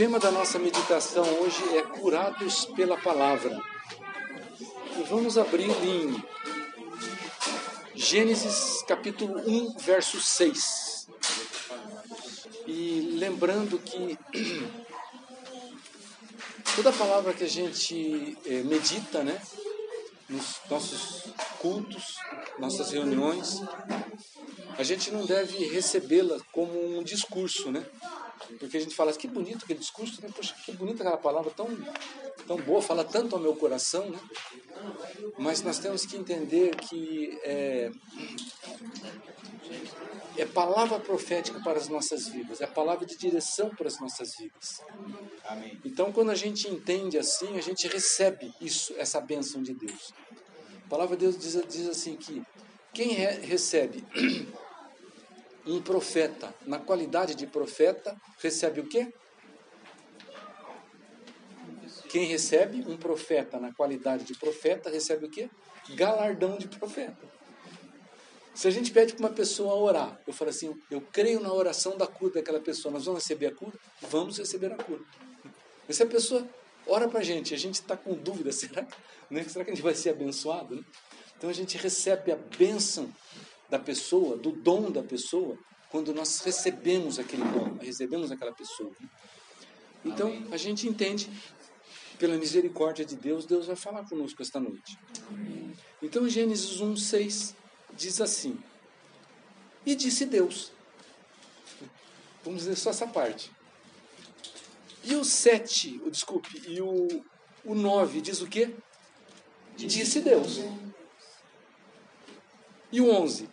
tema da nossa meditação hoje é Curados pela Palavra. E vamos abrir em Gênesis capítulo 1, verso 6. E lembrando que toda palavra que a gente é, medita, né, nos nossos cultos, nossas reuniões, a gente não deve recebê-la como um discurso, né? Porque a gente fala, que bonito aquele discurso, né? Poxa, que bonita aquela palavra, tão, tão boa, fala tanto ao meu coração, né? Mas nós temos que entender que é, é palavra profética para as nossas vidas, é palavra de direção para as nossas vidas. Amém. Então, quando a gente entende assim, a gente recebe isso, essa bênção de Deus. A palavra de Deus diz, diz assim que quem recebe um profeta, na qualidade de profeta, recebe o quê? Quem recebe um profeta na qualidade de profeta, recebe o quê? Galardão de profeta. Se a gente pede para uma pessoa orar, eu falo assim, eu creio na oração da cura daquela pessoa, nós vamos receber a cura? Vamos receber a cura. Mas se a pessoa ora para a gente, a gente está com dúvida, será, né? será que a gente vai ser abençoado? Né? Então a gente recebe a bênção da pessoa, do dom da pessoa, quando nós recebemos aquele dom, recebemos aquela pessoa. Então Amém. a gente entende, pela misericórdia de Deus, Deus vai falar conosco esta noite. Amém. Então Gênesis 1, 6 diz assim: E disse Deus. Vamos dizer só essa parte. E o 7, o, desculpe, e o, o 9 diz o quê? Disse Deus. E o 11?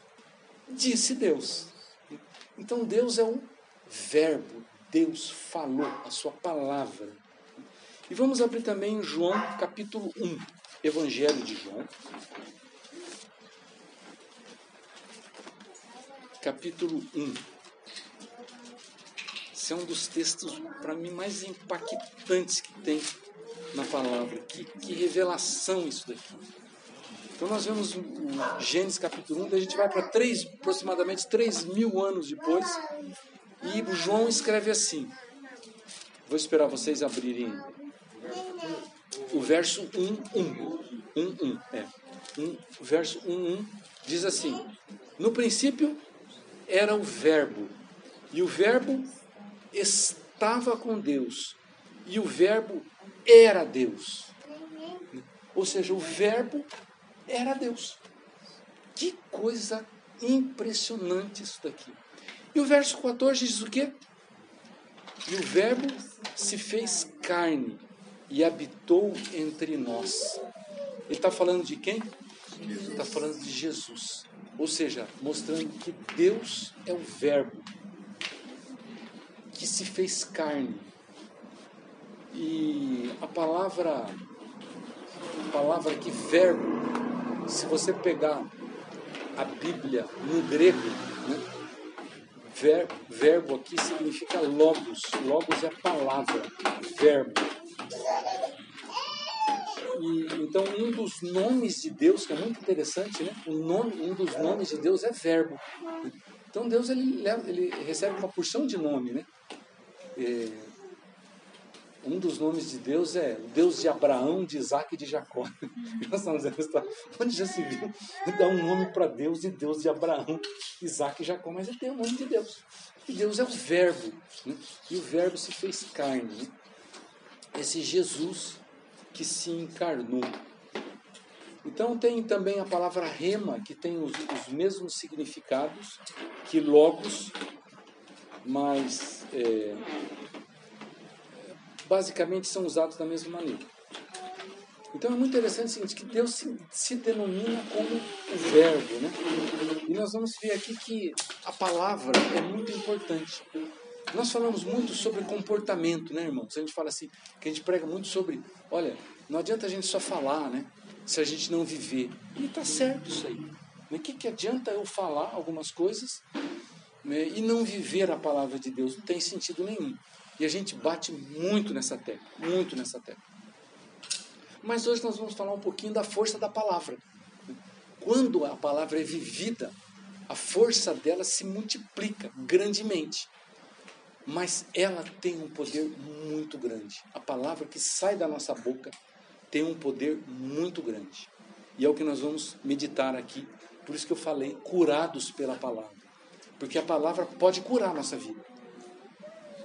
Disse Deus. Então Deus é um verbo, Deus falou a sua palavra. E vamos abrir também João capítulo 1, Evangelho de João. Capítulo 1. Esse é um dos textos, para mim, mais impactantes que tem na palavra. Que, que revelação isso daqui. Então nós vemos o Gênesis capítulo 1, daí a gente vai para aproximadamente 3 mil anos depois, e o João escreve assim. Vou esperar vocês abrirem o verso 1, 1. 1, 1, é. 1, verso 1, 1 diz assim: No princípio era o Verbo, e o Verbo estava com Deus, e o Verbo era Deus. Ou seja, o Verbo era Deus. Que coisa impressionante isso daqui. E o verso 14 diz o quê? E o Verbo se fez carne e habitou entre nós. Ele está falando de quem? Ele está falando de Jesus. Ou seja, mostrando que Deus é o Verbo que se fez carne. E a palavra, a palavra que verbo se você pegar a Bíblia no grego, né, ver, verbo aqui significa logos. Logos é palavra, verbo. E, então, um dos nomes de Deus, que é muito interessante, né? Nome, um dos nomes de Deus é verbo. Então, Deus ele, ele recebe uma porção de nome, né? É, um dos nomes de Deus é o Deus de Abraão, de Isaac e de Jacó. Nós estamos dizendo, onde já se viu dar um nome para Deus de Deus de Abraão, Isaac e Jacó, mas ele tem o nome de Deus. E Deus é o Verbo, né? e o Verbo se fez carne. Né? Esse Jesus que se encarnou. Então tem também a palavra rema, que tem os, os mesmos significados que logos, mas é, basicamente são usados da mesma maneira. Então é muito interessante o seguinte, que Deus se, se denomina como o verbo, né? E nós vamos ver aqui que a palavra é muito importante. Nós falamos muito sobre comportamento, né, irmãos? A gente fala assim, que a gente prega muito sobre, olha, não adianta a gente só falar, né? Se a gente não viver. E está certo isso aí. O que, que adianta eu falar algumas coisas né, e não viver a palavra de Deus? Não tem sentido nenhum. E a gente bate muito nessa tecla, muito nessa tecla. Mas hoje nós vamos falar um pouquinho da força da palavra. Quando a palavra é vivida, a força dela se multiplica grandemente. mas ela tem um poder muito grande. A palavra que sai da nossa boca tem um poder muito grande. E é o que nós vamos meditar aqui. Por isso que eu falei, curados pela palavra. Porque a palavra pode curar a nossa vida.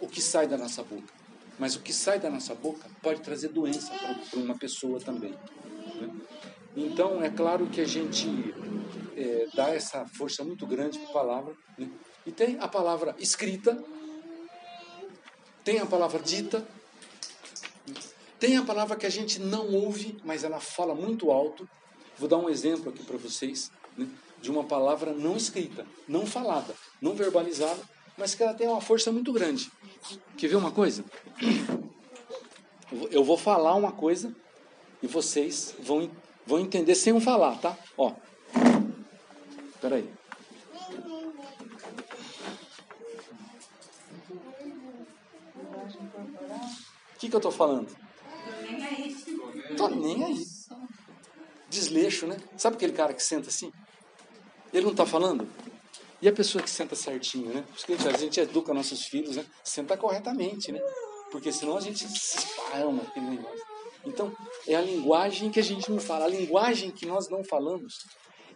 O que sai da nossa boca. Mas o que sai da nossa boca pode trazer doença para uma pessoa também. Né? Então, é claro que a gente é, dá essa força muito grande para a palavra. Né? E tem a palavra escrita, tem a palavra dita, tem a palavra que a gente não ouve, mas ela fala muito alto. Vou dar um exemplo aqui para vocês né? de uma palavra não escrita, não falada, não verbalizada, mas que ela tem uma força muito grande. Quer ver uma coisa? Eu vou falar uma coisa e vocês vão, vão entender sem eu falar, tá? Ó. Espera aí. O que, que eu estou falando? Tô nem aí. Desleixo, né? Sabe aquele cara que senta assim? Ele não está falando? E a pessoa que senta certinho, né? Porque a gente educa nossos filhos, né? Senta corretamente, né? Porque senão a gente se esparrama aquele negócio. Então, é a linguagem que a gente não fala. A linguagem que nós não falamos,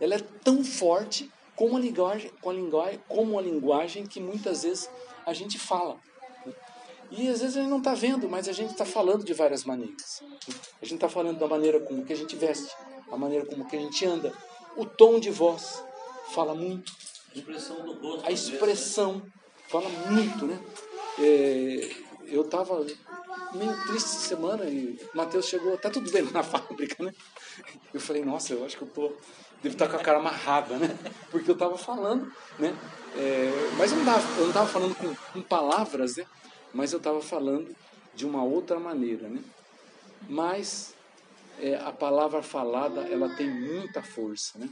ela é tão forte como a linguagem, a linguagem, como a linguagem que muitas vezes a gente fala. E às vezes a gente não está vendo, mas a gente está falando de várias maneiras. A gente está falando da maneira como que a gente veste, a maneira como que a gente anda, o tom de voz fala muito. A expressão fala muito, né? É, eu estava meio triste essa semana e o Matheus chegou, tá tudo bem na fábrica, né? Eu falei, nossa, eu acho que eu tô, devo estar com a cara amarrada, né? Porque eu estava falando, né? É, mas eu não estava tava falando com, com palavras, né? Mas eu estava falando de uma outra maneira, né? Mas é, a palavra falada, ela tem muita força, né?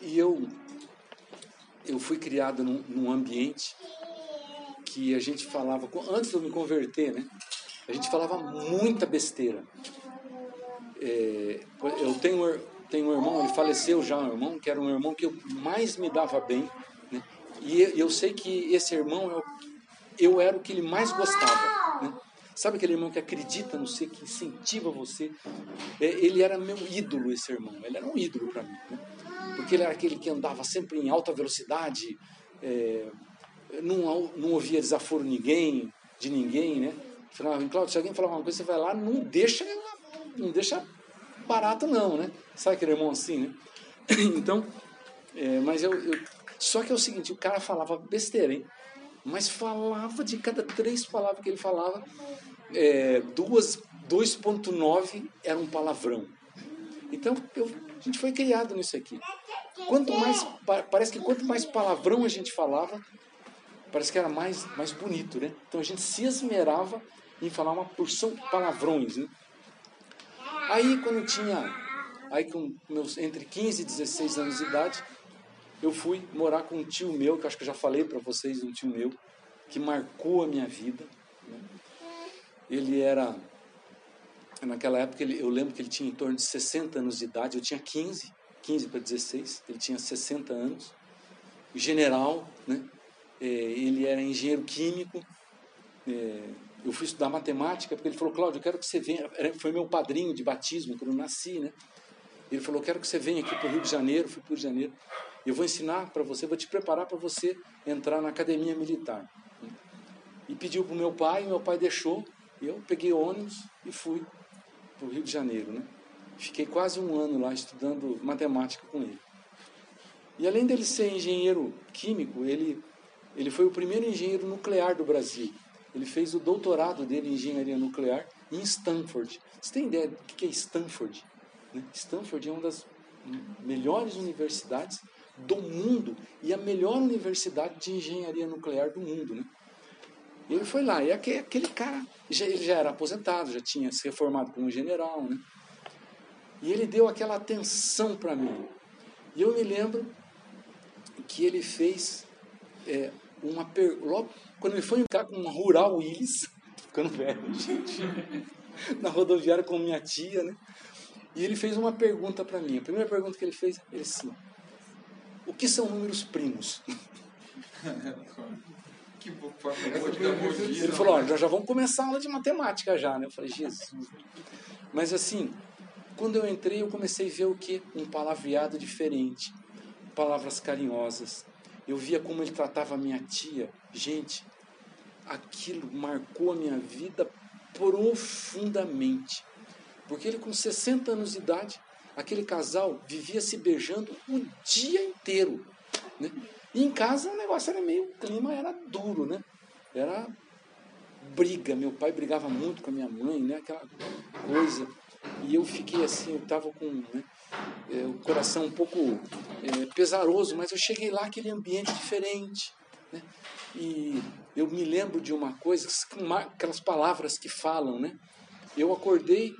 E eu eu fui criado num, num, ambiente que a gente falava, antes de eu me converter, né? A gente falava muita besteira. É, eu tenho, tenho um irmão, ele faleceu já, um irmão, que era um irmão que eu mais me dava bem, né? E eu sei que esse irmão, eu, eu era o que ele mais gostava, né? Sabe aquele irmão que acredita no você, que incentiva você? É, ele era meu ídolo, esse irmão. Ele era um ídolo para mim. Né? porque ele era aquele que andava sempre em alta velocidade, é, não, não ouvia desaforo ninguém, de ninguém, né? Falava, Cláudio, se alguém falar uma coisa, você vai lá, não deixa, não deixa barato não, né? Sabe aquele irmão assim, né? Então, é, mas eu, eu, Só que é o seguinte, o cara falava besteira, hein? Mas falava de cada três palavras que ele falava, é, duas 2.9 era um palavrão. Então, eu, a gente foi criado nisso aqui. Quanto mais parece que quanto mais palavrão a gente falava, parece que era mais mais bonito, né? Então a gente se esmerava em falar uma porção de palavrões, né? Aí quando eu tinha aí com meus entre 15 e 16 anos de idade, eu fui morar com um tio meu, que acho que eu já falei para vocês, um tio meu que marcou a minha vida. Né? Ele era naquela época eu lembro que ele tinha em torno de 60 anos de idade, eu tinha 15. 15 para 16, ele tinha 60 anos, general, né? É, ele era engenheiro químico. É, eu fui estudar matemática porque ele falou, Cláudio, eu quero que você venha. Foi meu padrinho de batismo quando eu nasci, né? Ele falou, quero que você venha aqui para o Rio de Janeiro. Fui para o Rio de Janeiro. Eu vou ensinar para você, vou te preparar para você entrar na academia militar. E pediu para o meu pai, meu pai deixou. Eu peguei ônibus e fui para o Rio de Janeiro, né? Fiquei quase um ano lá estudando matemática com ele. E além dele ser engenheiro químico, ele, ele foi o primeiro engenheiro nuclear do Brasil. Ele fez o doutorado dele em engenharia nuclear em Stanford. Você tem ideia do que é Stanford? Né? Stanford é uma das melhores universidades do mundo e a melhor universidade de engenharia nuclear do mundo. Né? E ele foi lá, e aquele, cara, ele já era aposentado, já tinha se reformado como general, né? E ele deu aquela atenção para mim. E eu me lembro que ele fez é, uma pergunta. Quando ele foi ficar com uma Rural Willis, ficando velho, gente, na rodoviária com minha tia, né? E ele fez uma pergunta para mim. A primeira pergunta que ele fez, ele disse: O que são números primos? Que Ele né? falou, olha, já vamos começar a aula de matemática já, né? Eu falei, Jesus. Mas assim, quando eu entrei, eu comecei a ver o que? Um palavreado diferente, palavras carinhosas. Eu via como ele tratava a minha tia. Gente, aquilo marcou a minha vida profundamente. Porque ele, com 60 anos de idade, aquele casal vivia se beijando o dia inteiro. Né? E em casa o negócio era meio, o clima era duro, né? Era briga. Meu pai brigava muito com a minha mãe, né? Aquela coisa. E eu fiquei assim, eu estava com né, é, o coração um pouco é, pesaroso, mas eu cheguei lá, aquele ambiente diferente. Né? E eu me lembro de uma coisa, aquelas palavras que falam, né? Eu acordei,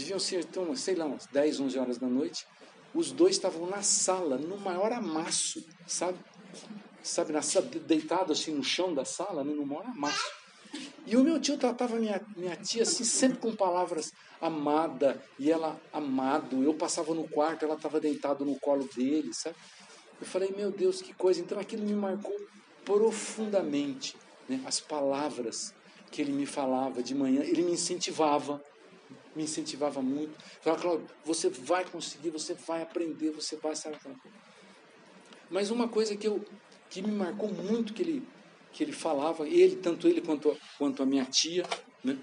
deviam ser, então, sei lá, umas 10, 11 horas da noite. Os dois estavam na sala, no maior amasso, sabe? Sabe, na, deitado assim no chão da sala, né, no maior amasso. E o meu tio tratava minha, minha tia assim, sempre com palavras amada, e ela amado. Eu passava no quarto, ela estava deitada no colo dele, sabe? Eu falei, meu Deus, que coisa. Então aquilo me marcou profundamente. Né? As palavras que ele me falava de manhã, ele me incentivava, me incentivava muito. Falava, Cláudio, você vai conseguir, você vai aprender, você vai saber. Mas uma coisa que, eu, que me marcou muito que ele, que ele falava, ele, tanto ele quanto, quanto a minha tia, né?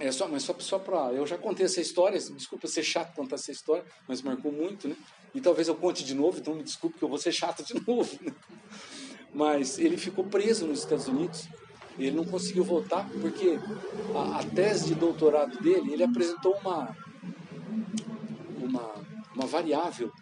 É só, mas só, só para. Eu já contei essa história, desculpa ser chato contar essa história, mas marcou muito, né? E talvez eu conte de novo, então me desculpe que eu vou ser chato de novo. Né? Mas ele ficou preso nos Estados Unidos, ele não conseguiu voltar, porque a, a tese de doutorado dele, ele apresentou uma, uma, uma variável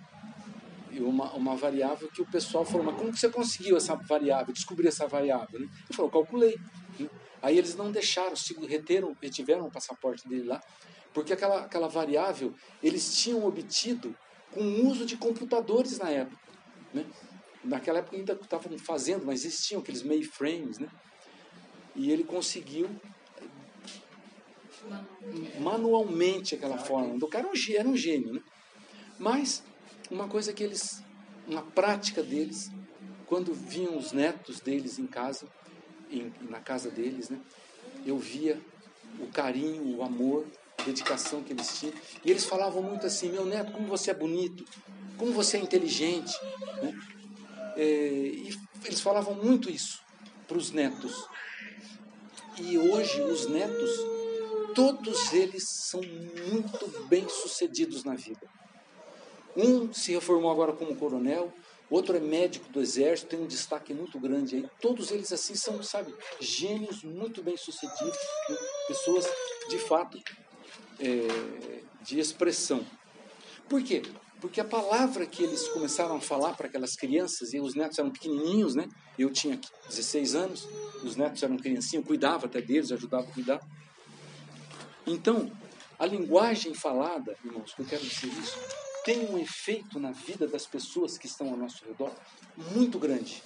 uma, uma variável que o pessoal falou, mas como que você conseguiu essa variável, descobrir essa variável? Né? Ele falou, calculei. Né? Aí eles não deixaram, reteram, retiveram o passaporte dele lá, porque aquela, aquela variável eles tinham obtido com o uso de computadores na época. Né? Naquela época ainda estavam fazendo, mas existiam aqueles mainframes, né? E ele conseguiu manualmente aquela forma. O cara era um gênio, né? Mas uma coisa que eles, uma prática deles, quando vinham os netos deles em casa, em, na casa deles, né? Eu via o carinho, o amor, a dedicação que eles tinham. E eles falavam muito assim: meu neto, como você é bonito, como você é inteligente. Né? É, e eles falavam muito isso para os netos. E hoje os netos, todos eles são muito bem sucedidos na vida. Um se reformou agora como coronel, outro é médico do exército, tem um destaque muito grande aí. Todos eles assim são, sabe, gênios muito bem sucedidos, pessoas de fato é, de expressão. Por quê? Porque a palavra que eles começaram a falar para aquelas crianças, e os netos eram pequenininhos, né? Eu tinha 16 anos, os netos eram criancinhos, eu cuidava até deles, ajudava a cuidar. Então, a linguagem falada, irmãos, que eu quero dizer isso, tem um efeito na vida das pessoas que estão ao nosso redor muito grande.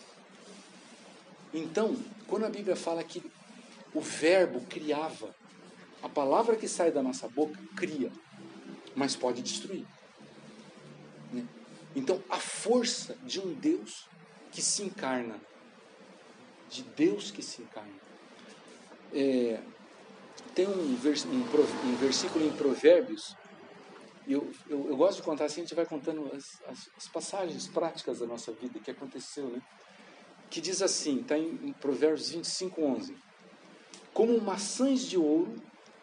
Então, quando a Bíblia fala que o verbo criava, a palavra que sai da nossa boca cria, mas pode destruir. Então, a força de um Deus que se encarna, de Deus que se encarna. É, tem um, vers, um, um versículo em Provérbios eu, eu, eu, gosto de contar assim, a gente vai contando as, as, as, passagens práticas da nossa vida que aconteceu, né? Que diz assim, está em, em Provérbios 25, 11. Como maçãs de ouro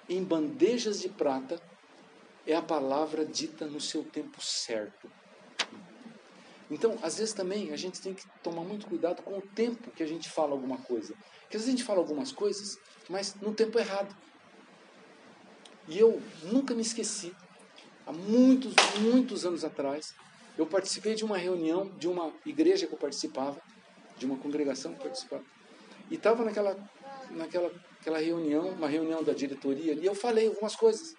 em bandejas de prata é a palavra dita no seu tempo certo. Então, às vezes também a gente tem que tomar muito cuidado com o tempo que a gente fala alguma coisa. Porque às vezes a gente fala algumas coisas, mas no tempo errado. E eu nunca me esqueci há muitos, muitos anos atrás, eu participei de uma reunião de uma igreja que eu participava, de uma congregação que eu participava, e estava naquela, naquela aquela reunião, uma reunião da diretoria ali, eu falei algumas coisas.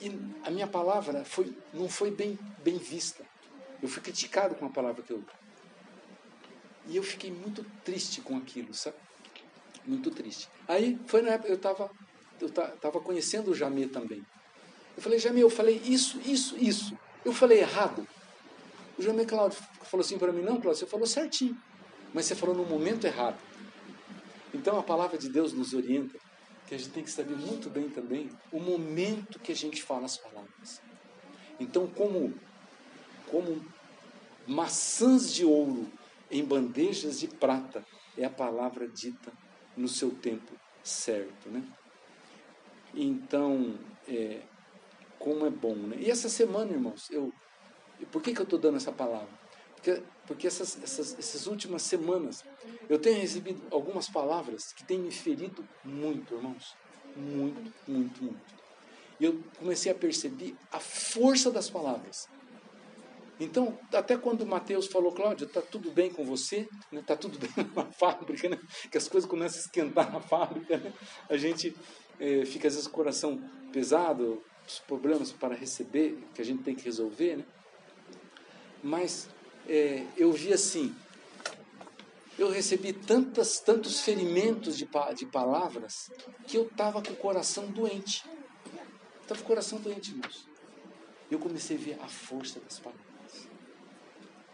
E a minha palavra foi, não foi bem, bem vista. Eu fui criticado com a palavra que eu. E eu fiquei muito triste com aquilo, sabe? Muito triste. Aí foi na época, eu estava eu tava conhecendo o Jamê também. Eu falei, Jamil, eu falei isso, isso, isso. Eu falei errado. O Jamil Cláudio falou assim para mim, não, Cláudio, você falou certinho. mas você falou no momento errado. Então a palavra de Deus nos orienta que a gente tem que saber muito bem também o momento que a gente fala as palavras. Então, como, como maçãs de ouro em bandejas de prata, é a palavra dita no seu tempo certo. Né? Então, é, como é bom. Né? E essa semana, irmãos, eu, por que, que eu estou dando essa palavra? Porque, porque essas, essas, essas últimas semanas eu tenho recebido algumas palavras que têm me ferido muito, irmãos. Muito, muito, muito. E eu comecei a perceber a força das palavras. Então, até quando o Mateus falou, Cláudio, está tudo bem com você? Está né? Tudo bem na fábrica, né? que as coisas começam a esquentar na fábrica. Né? A gente é, fica, às vezes, com o coração pesado, os problemas para receber, que a gente tem que resolver. Né? Mas é, eu vi assim, eu recebi tantas, tantos ferimentos de, de palavras que eu estava com o coração doente. Estava com o coração doente, irmãos. Eu comecei a ver a força das palavras.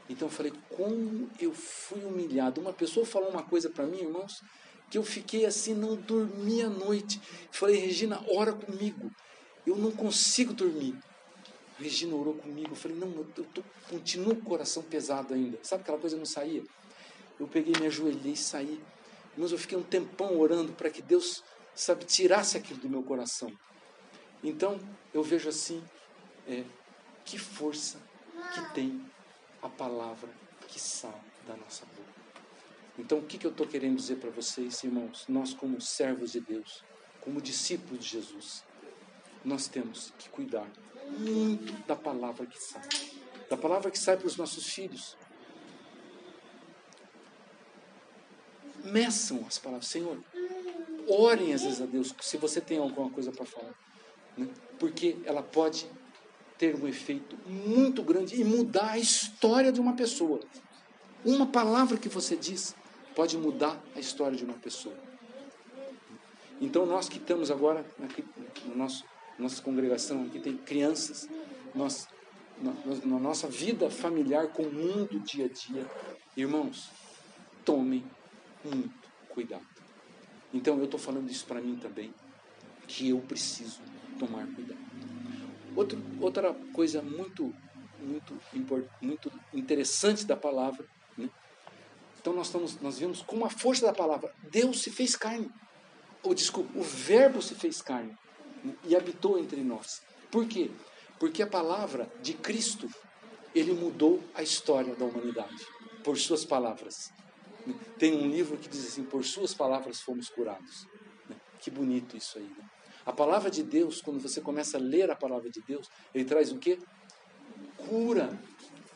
Então eu falei, como eu fui humilhado. Uma pessoa falou uma coisa para mim, irmãos, que eu fiquei assim, não dormi a noite. Falei, Regina, ora comigo. Eu não consigo dormir. Regina orou comigo. Eu falei, não, eu tô, continuo com o coração pesado ainda. Sabe aquela coisa não saía? Eu peguei, me ajoelhei e saí. Mas eu fiquei um tempão orando para que Deus, sabe, tirasse aquilo do meu coração. Então, eu vejo assim, é, que força que tem a palavra que sai da nossa boca. Então, o que, que eu estou querendo dizer para vocês, irmãos? Nós, como servos de Deus, como discípulos de Jesus, nós temos que cuidar muito da palavra que sai. Da palavra que sai para os nossos filhos. Meçam as palavras. Senhor, orem às vezes a Deus, se você tem alguma coisa para falar. Né? Porque ela pode ter um efeito muito grande e mudar a história de uma pessoa. Uma palavra que você diz pode mudar a história de uma pessoa. Então, nós que estamos agora aqui, na nosso, nossa congregação, aqui tem crianças, nós, na, na nossa vida familiar com o mundo dia a dia, irmãos, tomem muito cuidado. Então, eu estou falando isso para mim também, que eu preciso tomar cuidado. Outro, outra coisa muito, muito, muito interessante da palavra, né? então nós, estamos, nós vemos como a força da palavra, Deus se fez carne, ou desculpa, o verbo se fez carne né? e habitou entre nós. Por quê? Porque a palavra de Cristo, ele mudou a história da humanidade, por suas palavras. Tem um livro que diz assim, por suas palavras fomos curados. Né? Que bonito isso aí, né? A palavra de Deus, quando você começa a ler a palavra de Deus, ele traz o quê? Cura.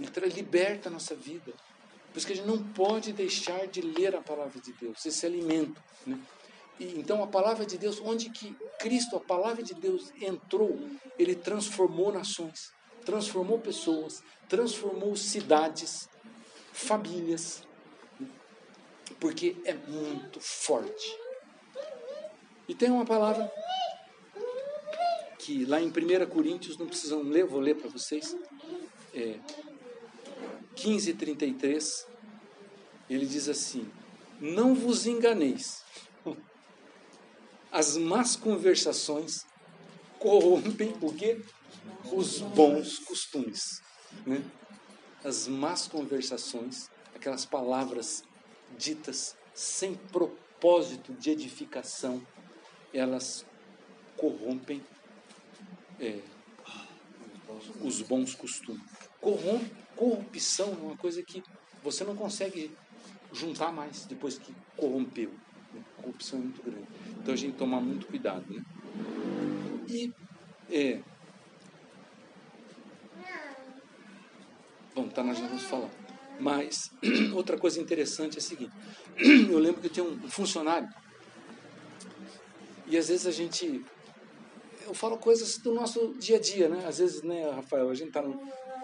Ele traz, liberta a nossa vida. Por isso que a gente não pode deixar de ler a palavra de Deus, esse alimento. Né? E, então a palavra de Deus, onde que Cristo, a palavra de Deus entrou, ele transformou nações, transformou pessoas, transformou cidades, famílias, né? porque é muito forte. E tem uma palavra que lá em 1 Coríntios, não precisam ler, vou ler para vocês, é, 15, 33, ele diz assim: Não vos enganeis, as más conversações corrompem o quê? Os bons costumes. Né? As más conversações, aquelas palavras ditas sem propósito de edificação, elas corrompem é, os bons costumes. Corrom, corrupção é uma coisa que você não consegue juntar mais depois que corrompeu. Né? Corrupção é muito grande. Então a gente tomar muito cuidado. Né? E é. Bom, tá, nós já vamos falar. Mas outra coisa interessante é a seguinte: eu lembro que eu tinha um funcionário e às vezes a gente eu falo coisas do nosso dia a dia, né? Às vezes, né, Rafael, a gente está no,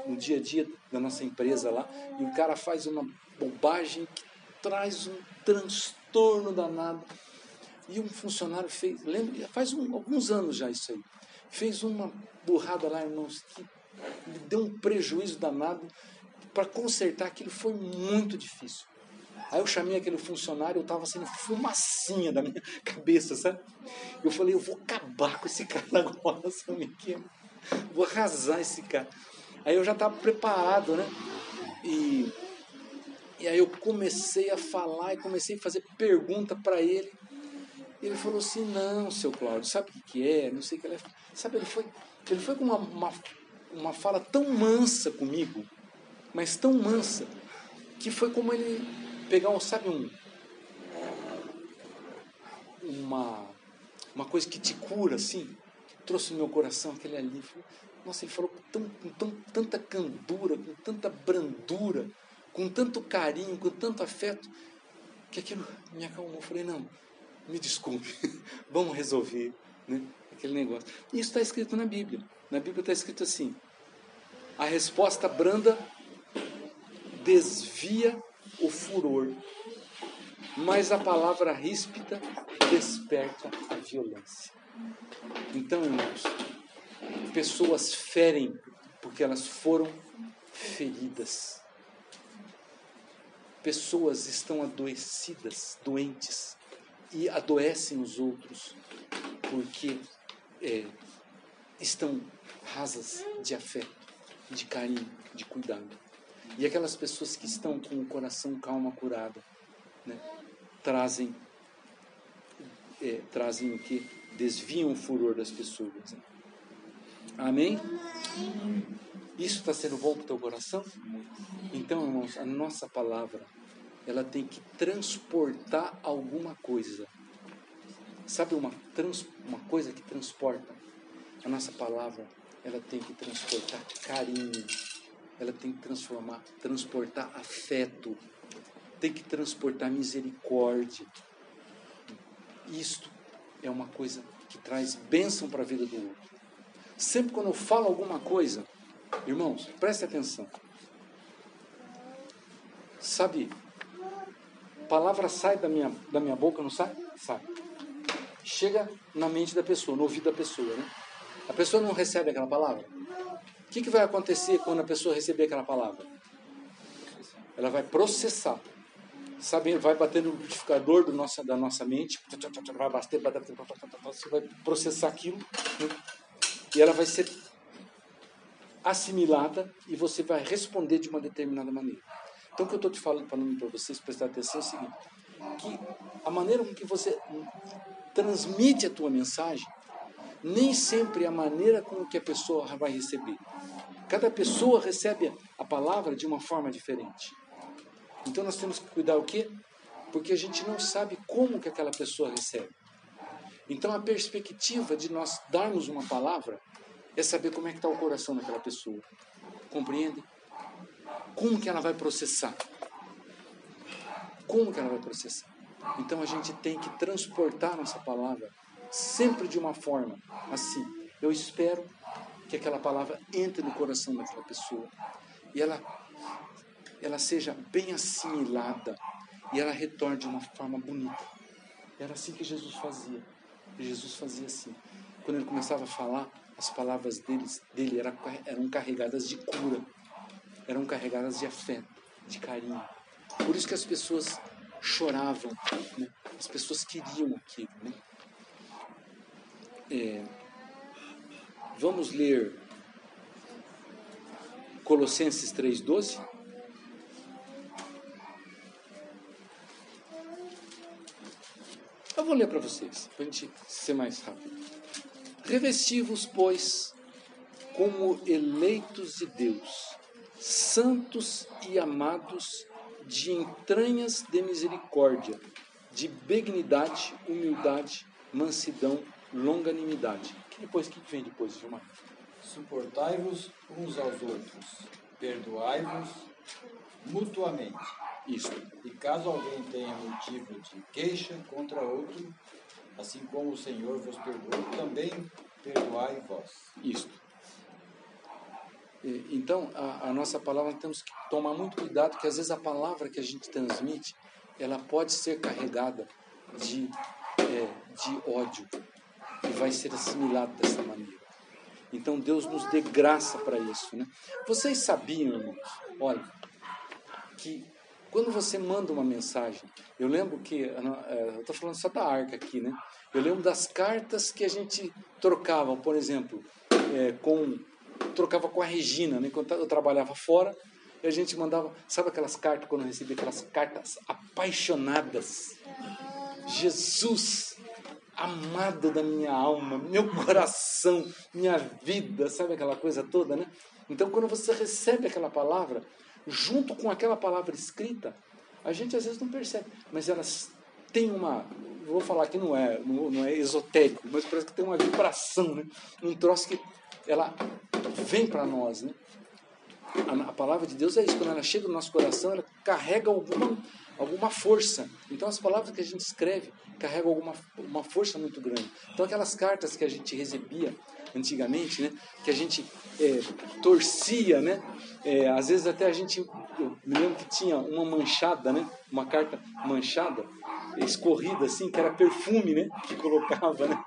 no, dia a dia da nossa empresa lá e o cara faz uma bobagem que traz um transtorno danado. E um funcionário fez, lembra, faz um, alguns anos já isso aí, fez uma burrada lá, irmãos, que deu um prejuízo danado. Para consertar aquilo foi muito difícil. Aí eu chamei aquele funcionário, eu estava sendo fumacinha da minha cabeça, sabe? Eu falei, eu vou acabar com esse cara agora, sabe? Vou arrasar esse cara. Aí eu já estava preparado, né? E, e aí eu comecei a falar e comecei a fazer pergunta para ele. Ele falou assim, não, seu Cláudio, sabe o que, que é? Não sei o que é. Sabe, ele foi, ele foi com uma, uma, uma fala tão mansa comigo, mas tão mansa, que foi como ele pegar um, sabe, um, uma, uma coisa que te cura, assim, trouxe no meu coração aquele alívio. Nossa, ele falou com, tão, com tão, tanta candura, com tanta brandura, com tanto carinho, com tanto afeto, que aquilo me acalmou. Eu falei, não, me desculpe, vamos resolver né, aquele negócio. Isso está escrito na Bíblia. Na Bíblia está escrito assim: a resposta branda desvia o furor, mas a palavra ríspida desperta a violência. Então, irmãos, pessoas ferem porque elas foram feridas. Pessoas estão adoecidas, doentes, e adoecem os outros porque é, estão rasas de afeto, de carinho, de cuidado. E aquelas pessoas que estão com o coração calma, curado, né, trazem, é, trazem o que? Desviam o furor das pessoas. Né? Amém? Isso está sendo bom para o teu coração? Então, irmãos, a nossa palavra, ela tem que transportar alguma coisa. Sabe uma, trans, uma coisa que transporta? A nossa palavra, ela tem que transportar carinho, ela tem que transformar, transportar afeto, tem que transportar misericórdia. Isto é uma coisa que traz bênção para a vida do outro. Sempre quando eu falo alguma coisa, irmãos, preste atenção. Sabe, palavra sai da minha, da minha boca, não sai? Sai. Chega na mente da pessoa, no ouvido da pessoa, né? A pessoa não recebe aquela palavra? O que, que vai acontecer quando a pessoa receber aquela palavra? Ela vai processar. Sabe, vai bater no liquidificador do nossa, da nossa mente, vai bater, você vai processar aquilo, né? e ela vai ser assimilada e você vai responder de uma determinada maneira. Então, o que eu estou te falando, falando para vocês prestar atenção é o seguinte: que a maneira com que você transmite a tua mensagem nem sempre é a maneira com que a pessoa vai receber. Cada pessoa recebe a palavra de uma forma diferente. Então nós temos que cuidar o quê? Porque a gente não sabe como que aquela pessoa recebe. Então a perspectiva de nós darmos uma palavra é saber como é que está o coração daquela pessoa. Compreende? Como que ela vai processar? Como que ela vai processar? Então a gente tem que transportar nossa palavra sempre de uma forma assim. Eu espero que aquela palavra entre no coração daquela pessoa e ela ela seja bem assimilada e ela retorne de uma forma bonita. Era assim que Jesus fazia. Jesus fazia assim. Quando ele começava a falar, as palavras deles, dele eram, eram carregadas de cura, eram carregadas de afeto, de carinho. Por isso que as pessoas choravam, né? as pessoas queriam aquilo. Né? É, vamos ler Colossenses 3,12. Eu vou ler para vocês, para a gente ser mais rápido. Revesti-vos, pois, como eleitos de Deus, santos e amados, de entranhas de misericórdia, de benignidade, humildade, mansidão, longanimidade. Que depois que vem depois, Gilmar? Suportai-vos uns aos outros, perdoai-vos mutuamente. Isso. E caso alguém tenha motivo de queixa contra outro, assim como o Senhor vos perdoou, também perdoai vós. Isso. Então, a, a, nossa palavra temos que tomar muito cuidado, que às vezes a palavra que a gente transmite, ela pode ser carregada de, é, de ódio, e vai ser assimilado dessa maneira. Então Deus nos dê graça para isso. Né? Vocês sabiam, irmãos, olha, que Quando você manda uma mensagem, eu lembro que, é, eu estou falando só da arca aqui, né? Eu lembro das cartas que a gente trocava, por exemplo, é, com trocava com a Regina, né? Quando eu trabalhava fora, a gente mandava, sabe aquelas cartas quando eu recebia aquelas cartas apaixonadas? Jesus, amado da minha alma, meu coração, minha vida, sabe aquela coisa toda, né? Então, quando você recebe aquela palavra, junto com aquela palavra escrita, a gente às vezes não percebe, mas elas têm uma, vou falar que não é, não, é esotérico, mas parece que tem uma vibração, né? Um troço que ela vem para nós, né? A, a, palavra de Deus é isso, quando ela chega no nosso coração, ela carrega alguma, alguma força. Então as palavras que a gente escreve carregam alguma uma força muito grande. Então aquelas cartas que a gente recebia antigamente, né, que a gente é, torcia, né, é, às vezes até a gente, eu me lembro que tinha uma manchada, né, uma carta manchada, escorrida assim, que era perfume, né, que colocava, né,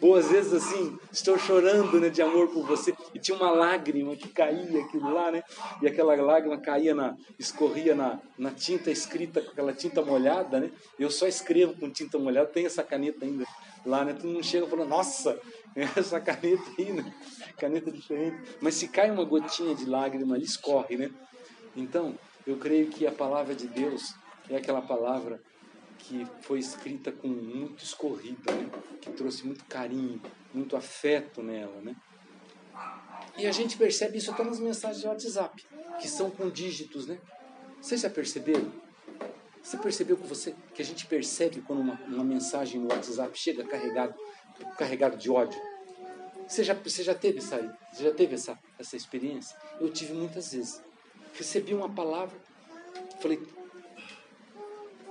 ou às vezes assim, estou chorando né, de amor por você. E tinha uma lágrima que caía aquilo lá, né? E aquela lágrima caía na, escorria na, na tinta escrita com aquela tinta molhada, né? Eu só escrevo com tinta molhada, tem essa caneta ainda lá, né? Tu não chega falando, nossa, essa caneta aí, né? Caneta diferente. Mas se cai uma gotinha de lágrima, ele escorre, né? Então, eu creio que a palavra de Deus é aquela palavra que foi escrita com muito escorrida, né? que trouxe muito carinho, muito afeto nela. Né? E a gente percebe isso até nas mensagens de WhatsApp, que são com dígitos. Né? Vocês já perceberam? Você percebeu que, você, que a gente percebe quando uma, uma mensagem no WhatsApp chega carregado, carregado de ódio? Você já, você já teve essa, você já teve essa, essa experiência? Eu tive muitas vezes. Recebi uma palavra, falei,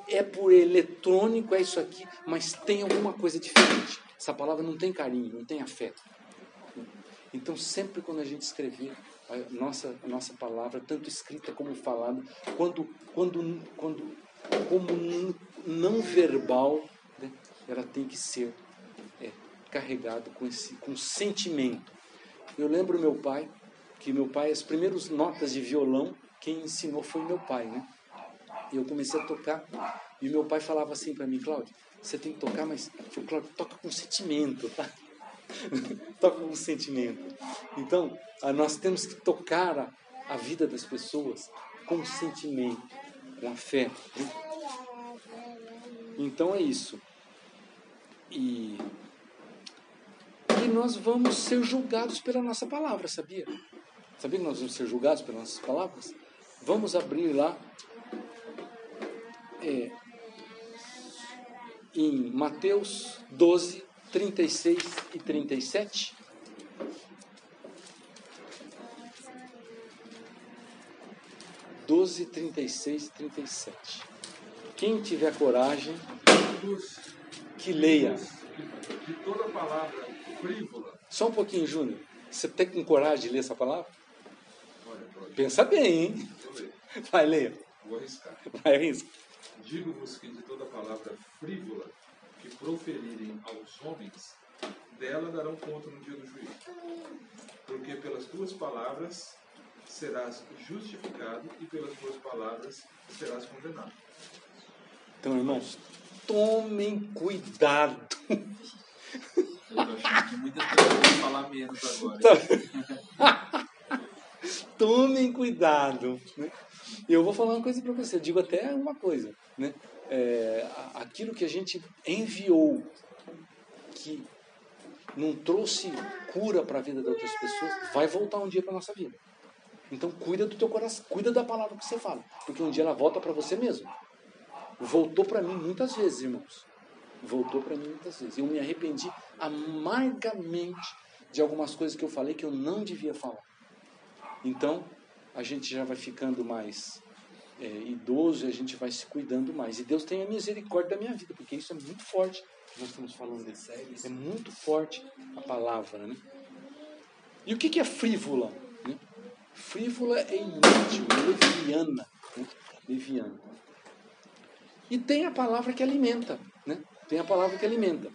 é por eletrônico, é isso aqui, mas tem alguma coisa diferente. Essa palavra não tem carinho, não tem afeto. Então, sempre quando a gente escrever a nossa, a nossa palavra, tanto escrita como falada, quando, quando, quando como não verbal, né, ela tem que ser é, carregada com, esse, com sentimento. Eu lembro meu pai, que meu pai, as primeiras notas de violão, quem ensinou foi meu pai, né? E eu comecei a tocar. E meu pai falava assim para mim, Cláudio, você tem que tocar, mas Cláudio, toca com sentimento, tá? toca com sentimento. Então, nós temos que tocar a, a vida das pessoas com sentimento, com afeto. Né? Então é isso. E, e nós vamos ser julgados pela nossa palavra, sabia? Sabia que nós vamos ser julgados pelas nossas palavras? Vamos abrir lá é, em Mateus 12, 36 e 37. Doze, trinta e seis, trinta e sete. Quem tiver coragem, que leia. De toda palavra frívola. Só um pouquinho, Júnior. Você tem com coragem de ler essa palavra? Pensa bem, hein? Vai, leia. Vou arriscar. Vai, arrisca. Digo-vos que de toda palavra frívola que proferirem aos homens, dela darão conta no dia do juízo. Porque pelas tuas palavras serás justificado e pelas tuas palavras serás condenado. Então, irmãos, tomem cuidado. Eu acho que muitas pessoas vão falar menos agora. tomem cuidado. Né? Eu vou falar uma coisa para você, digo até uma coisa. Né? É, aquilo que a gente enviou, que não trouxe cura para a vida de outras pessoas, vai voltar um dia para nossa vida. Então cuida do teu coração, cuida da palavra que você fala, porque um dia ela volta para você mesmo. Voltou para mim muitas vezes, irmãos. Voltou para mim muitas vezes. Eu me arrependi amargamente de algumas coisas que eu falei que eu não devia falar. Então, a gente já vai ficando mais é, idoso e a gente vai se cuidando mais. E Deus tem a misericórdia da minha vida, porque isso é muito forte. Nós estamos falando É muito forte a palavra, né? E o que, que é frívola? Né? Frívola é inútil, é leviana. Né? Leviana. E tem a palavra que alimenta, né? Tem a palavra que alimenta.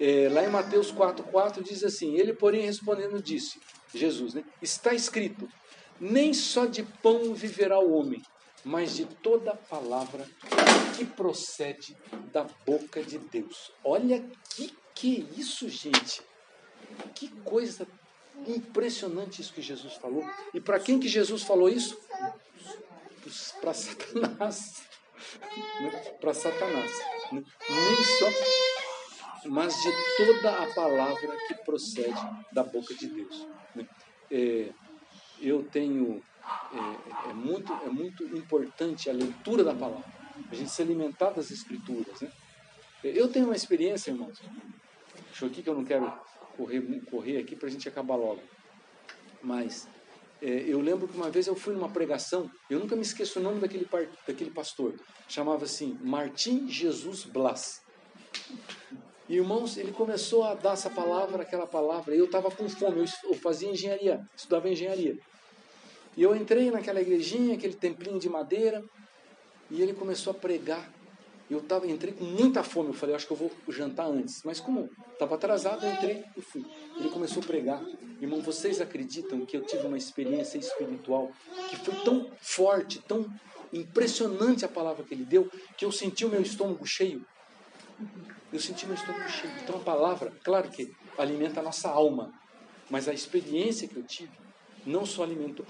É, lá em Mateus 4,4 diz assim: Ele, porém, respondendo, disse: Jesus, né? Está escrito: Nem só de pão viverá o homem, mas de toda palavra que procede da boca de Deus. Olha que que é isso, gente. Que coisa impressionante isso que Jesus falou. E para quem que Jesus falou isso? Para Satanás. Para Satanás. Nem só, mas de toda a palavra que procede da boca de Deus. É, eu tenho é, é, muito é muito importante a leitura da palavra, a gente se alimentar das escrituras, né? Eu tenho uma experiência, irmãos. Deixa eu aqui que eu não quero correr correr aqui para a gente acabar logo. Mas é, eu lembro que uma vez eu fui numa pregação, eu nunca me esqueço o nome daquele, daquele pastor, chamava assim Martim Jesus Blas. E, irmãos, ele começou a dar essa palavra, aquela palavra, e eu estava com fome, eu fazia engenharia, estudava engenharia. E eu entrei naquela igrejinha, aquele templinho de madeira, e ele começou a pregar. Eu tava, entrei com muita fome, eu falei, acho que eu vou jantar antes. Mas como estava atrasado, eu entrei e fui. Ele começou a pregar. Irmão, vocês acreditam que eu tive uma experiência espiritual que foi tão forte, tão impressionante a palavra que ele deu, que eu senti o meu estômago cheio? Eu senti meu estômago cheio. Então a palavra, claro que alimenta a nossa alma, mas a experiência que eu tive não só alimentou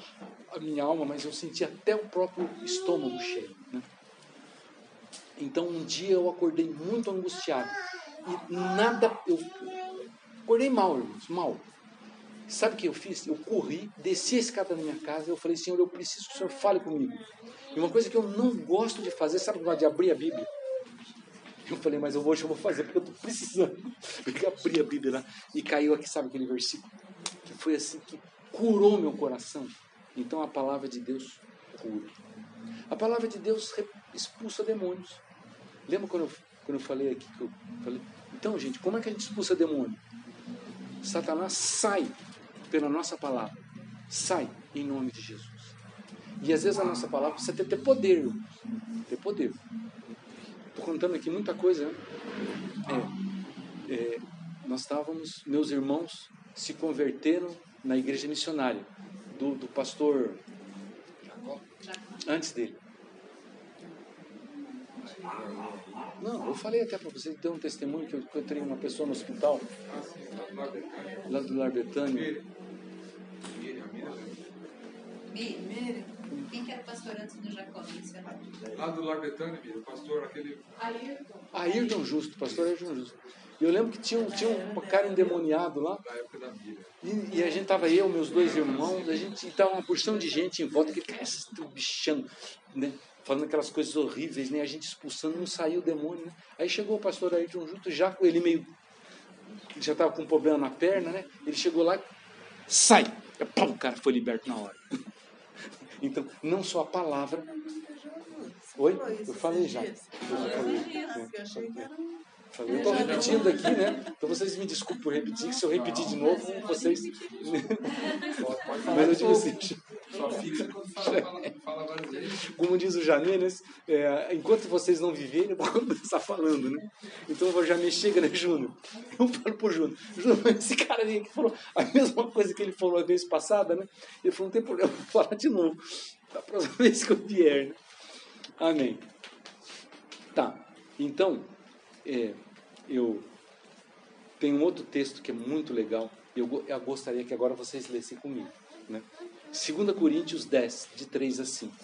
a minha alma, mas eu senti até o próprio estômago cheio. Né? Então um dia eu acordei muito angustiado e nada, eu acordei mal, irmãos, mal. Sabe o que eu fiz? Eu corri, desci a escada da minha casa e eu falei, Senhor, eu preciso que o Senhor fale comigo. E uma coisa que eu não gosto de fazer, sabe o de abrir a Bíblia? Eu falei, mas eu hoje eu vou fazer porque eu estou precisando. Porque abri a Bíblia lá e caiu aqui, sabe aquele versículo? Que foi assim que curou meu coração. Então a palavra de Deus cura. A palavra de Deus expulsa demônios. Lembra quando eu, quando eu falei aqui que eu falei? Então, gente, como é que a gente expulsa demônio? Satanás sai pela nossa palavra. Sai em nome de Jesus. E às vezes a nossa palavra precisa ter, ter poder. Ter poder. Estou contando aqui muita coisa, né? É, é, nós estávamos, meus irmãos se converteram na igreja missionária do, do pastor antes dele. Não, eu falei até para você, deu um testemunho que eu encontrei uma pessoa no hospital, lá do Lar Betânia. Miriam, quem que era o pastor antes do Jacó? Lá do Lar Betânia, o pastor aquele... Ayrton. Ayrton Justo, pastor Ayrton Justo. E eu lembro que tinha, um, tinha um cara endemoniado lá. E, e a gente tava eu, meus dois irmãos, a gente tava uma porção de gente em volta, que cara, esse bichão, né? Falando aquelas coisas horríveis, né? A gente expulsando, não saiu o demônio, né? Aí chegou o pastor Ayrton junto, já com ele meio. Já estava com um problema na perna, né? Ele chegou lá, sai! Pum, o cara foi liberto na hora. Então, não só a palavra. Oi? Eu falei já. Eu falei. Eu estou repetindo aqui, né? Então vocês me desculpem por repetir, que se eu repetir de novo, vocês. Mas eu digo assim. Só quando fala, fala vezes. Como diz o Janê, né? É, enquanto vocês não viverem, eu vou começar falando, né? Então o Janê chega, né, Júnior? Eu falo pro Júnior, Júnior, esse cara aí que falou a mesma coisa que ele falou a vez passada, né? Ele falou, não tem problema, vou falar de novo. Da próxima vez que eu vier, né? Amém. Tá, então é, eu tenho um outro texto que é muito legal. Eu, eu gostaria que agora vocês lessem comigo. Né? 2 Coríntios 10, de 3 a 5.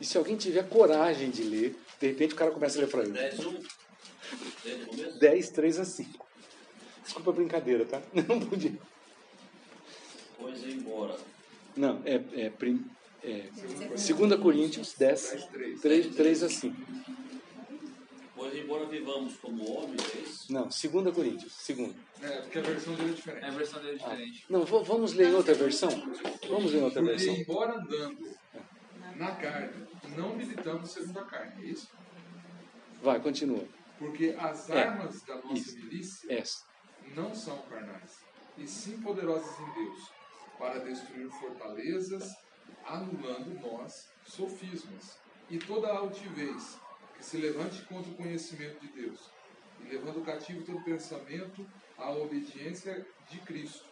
E se alguém tiver coragem de ler, de repente o cara começa a ler para ele. 10, 1. 10, 3 a 5. Desculpa a brincadeira, tá? Não podia. Pois embora. Não, é, é, prim, é, 2 Coríntios 10, 3, 3 a 5. Pois embora vivamos como homens, é isso? Não, 2 Coríntios, 2. É, porque a versão dele é diferente. É, a versão dele é diferente. Não, v- vamos ler em outra versão? Vamos ler em outra Porque, versão. embora andando na carne, não militamos segundo a carne, é isso? Vai, continua. Porque as É. armas da nossa Isso. milícia Essa. não são carnais, e sim poderosas em Deus, para destruir fortalezas, anulando nós sofismas e toda altivez que se levante contra o conhecimento de Deus, e levando cativo todo pensamento à obediência de Cristo,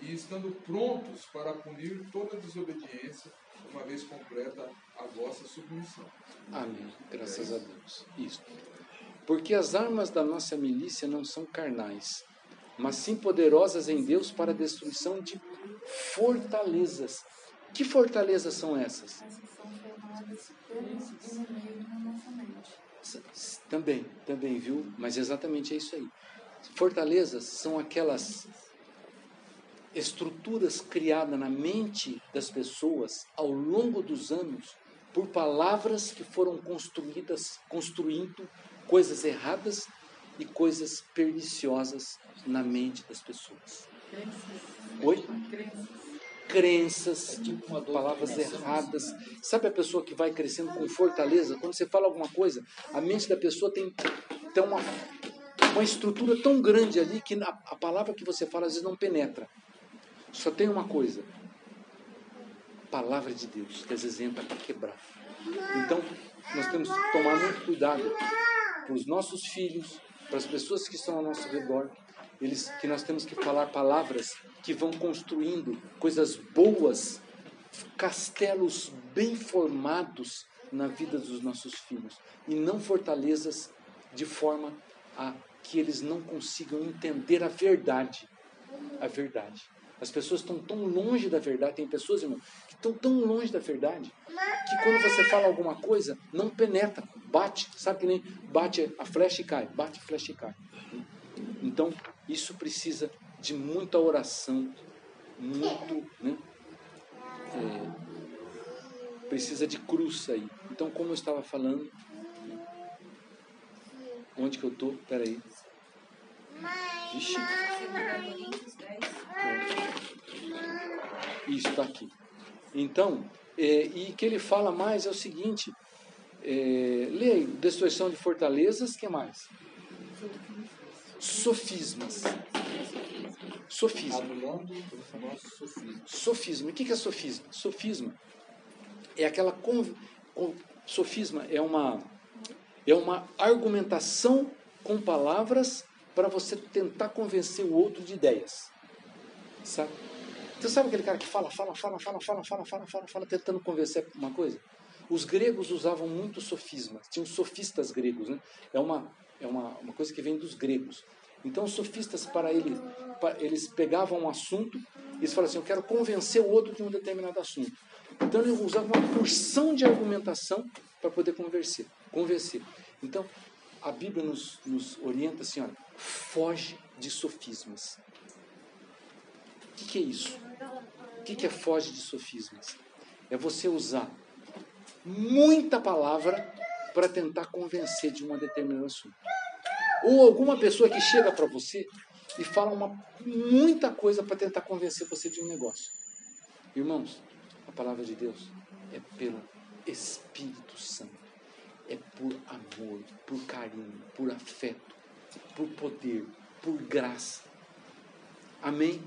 e estando prontos para punir toda desobediência, uma vez completa a vossa submissão. Amém. Graças a Deus. Isso. Porque as armas da nossa milícia não são carnais, mas sim poderosas em Deus para a destruição de fortalezas. Que fortalezas são essas? Essas são formadas pelo inimigo na nossa mente. Também, também, viu? Mas exatamente é isso aí. Fortalezas são aquelas estruturas criadas na mente das pessoas ao longo dos anos por palavras que foram construídas, construindo coisas erradas e coisas perniciosas na mente das pessoas. Oi? Crenças, palavras erradas. Sabe a pessoa que vai crescendo com fortaleza? Quando você fala alguma coisa, a mente da pessoa tem, tem uma, uma estrutura tão grande ali que a, a palavra que você fala às vezes não penetra. Só tem uma coisa: palavra de Deus, que às vezes entra para quebrar. Então, nós temos que tomar muito cuidado para os nossos filhos, para as pessoas que estão ao nosso redor, eles, que nós temos que falar palavras que vão construindo coisas boas, castelos bem formados na vida dos nossos filhos, e não fortalezas de forma a que eles não consigam entender a verdade. A verdade. As pessoas estão tão longe da verdade, tem pessoas, irmão, que estão tão longe da verdade, que quando você fala alguma coisa, não penetra, bate, sabe que nem bate a flecha e cai, bate a flecha e cai. Então, isso precisa de muita oração, muito, né? É, precisa de cruz aí. Então, como eu estava falando, onde que eu tô? 2 Coríntios 10. Isso está aqui. Então, é, e que ele fala mais é o seguinte: é, aí, destruição de fortalezas, que mais? Sofismas. Sofisma. Anulando o nosso sofismo. Sofisma. O que é sofisma? Sofisma é aquela conv... con- sofisma é uma é uma argumentação com palavras para você tentar convencer o outro de ideias. Sabe? Você sabe aquele cara que fala, fala, fala, fala, fala, fala, fala, fala, fala, tentando convencer uma coisa? Os gregos usavam muito sofismas. Tinham sofistas gregos, né? É uma é uma, uma coisa que vem dos gregos. Então, os sofistas, para ele, pa- eles pegavam um assunto e eles falavam assim: Eu quero convencer o outro de um determinado assunto. Então, eles usavam uma porção de argumentação para poder convencer. convencer. Então, a Bíblia nos, nos orienta assim: olha, foge de sofismas. O que, que é isso? O que, que é foge de sofismas? É você usar muita palavra para tentar convencer de um determinado assunto. Ou alguma pessoa que chega para você e fala uma, muita coisa para tentar convencer você de um negócio. Irmãos, a palavra de Deus é pelo Espírito Santo. É por amor, por carinho, por afeto, por poder, por graça. Amém?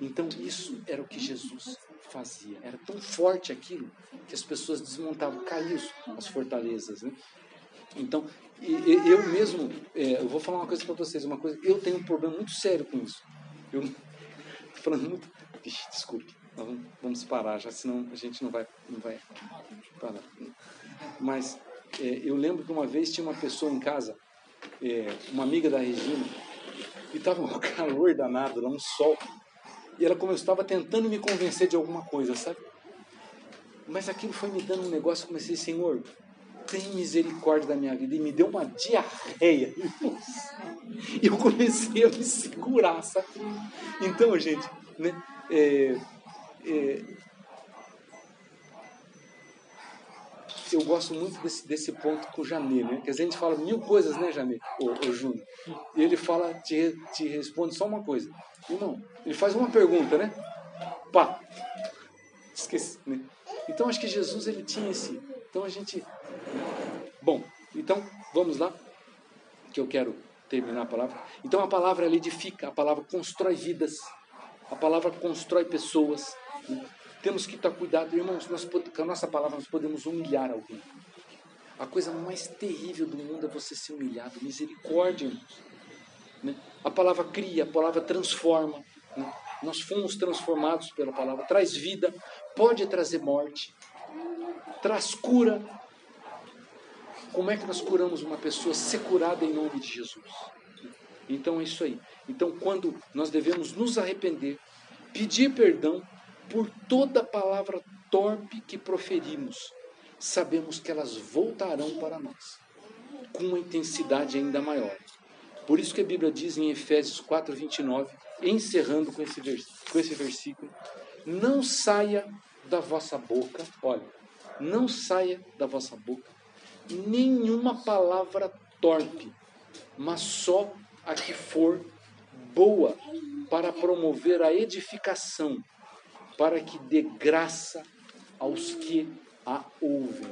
Então isso era o que Jesus fazia. Era tão forte aquilo que as pessoas desmontavam, caíam as fortalezas. Né? Então, eu mesmo, é, eu vou falar uma coisa para vocês, uma coisa, eu tenho um problema muito sério com isso. Eu tô falando muito, Vixe, desculpe, vamos, vamos parar já, senão a gente não vai, não vai parar. Mas é, eu lembro que uma vez tinha uma pessoa em casa, é, uma amiga da Regina, e estava um calor danado, lá um sol, e ela como eu estava tentando me convencer de alguma coisa, sabe? Mas aquilo foi me dando um negócio, eu comecei, Senhor, tem misericórdia da minha vida. E me deu uma diarreia. E eu comecei a me segurar, sabe? Então, gente, né? é, é, eu gosto muito desse, desse ponto com o Janê, né? Que a gente fala mil coisas, né, Janê? O, o Júnior. E ele fala, te, te responde só uma coisa. Irmão, ele faz uma pergunta, né? Pá! Esqueci, né? Então acho que Jesus ele tinha esse. Então a gente. Bom, então vamos lá, que eu quero terminar a palavra. Então a palavra ela edifica, a palavra constrói vidas, a palavra constrói pessoas. né? Temos que estar cuidado, irmãos. Nós, com a nossa palavra nós podemos humilhar alguém. A coisa mais terrível do mundo é você ser humilhado. Misericórdia, irmãos. né? A palavra cria, a palavra transforma. né? Nós fomos transformados pela palavra. Traz vida, pode trazer morte, traz cura. Como é que nós curamos uma pessoa? Ser curada em nome de Jesus. Então é isso aí. Então, quando nós devemos nos arrepender, pedir perdão por toda palavra torpe que proferimos, sabemos que elas voltarão para nós com uma intensidade ainda maior. Por isso que a Bíblia diz em Efésios 4, 29, encerrando com esse, com esse versículo: Não saia da vossa boca, olha, não saia da vossa boca nenhuma palavra torpe, mas só a que for boa para promover a edificação, para que dê graça aos que a ouvem.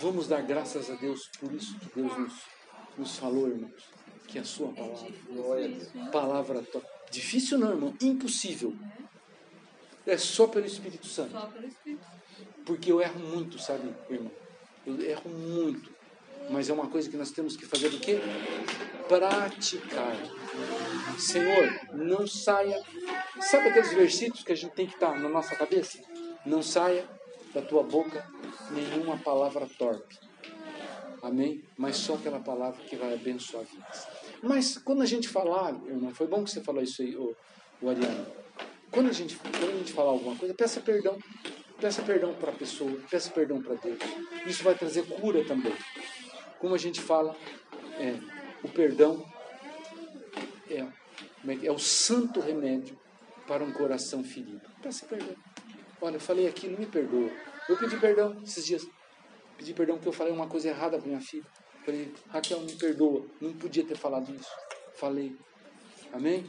Vamos dar graças a Deus por isso que Deus nos, nos falou, irmãos. Que a sua palavra. Palavra to- difícil não, irmão, impossível. É só pelo Espírito Santo. Porque eu erro muito, sabe, irmão? Eu erro muito. Mas é uma coisa que nós temos que fazer o quê? Praticar. Senhor, não saia. Sabe aqueles versículos que a gente tem que estar na nossa cabeça? Não saia da tua boca nenhuma palavra torpe. Amém? Mas só aquela palavra que vai abençoar vidas. Mas quando a gente falar, irmão, foi bom que você falou isso aí, o, o Ariano. Quando a, gente, quando a gente falar alguma coisa, peça perdão. Peça perdão para a pessoa, peça perdão para Deus. Isso vai trazer cura também. Como a gente fala, é, o perdão é, é, é? é o santo remédio para um coração ferido. Peça perdão. Olha, eu falei aquilo, me perdoa. Eu pedi perdão esses dias. Pedi perdão porque eu falei uma coisa errada para minha filha. Falei, Raquel, me perdoa. Não podia ter falado isso. Falei. Amém?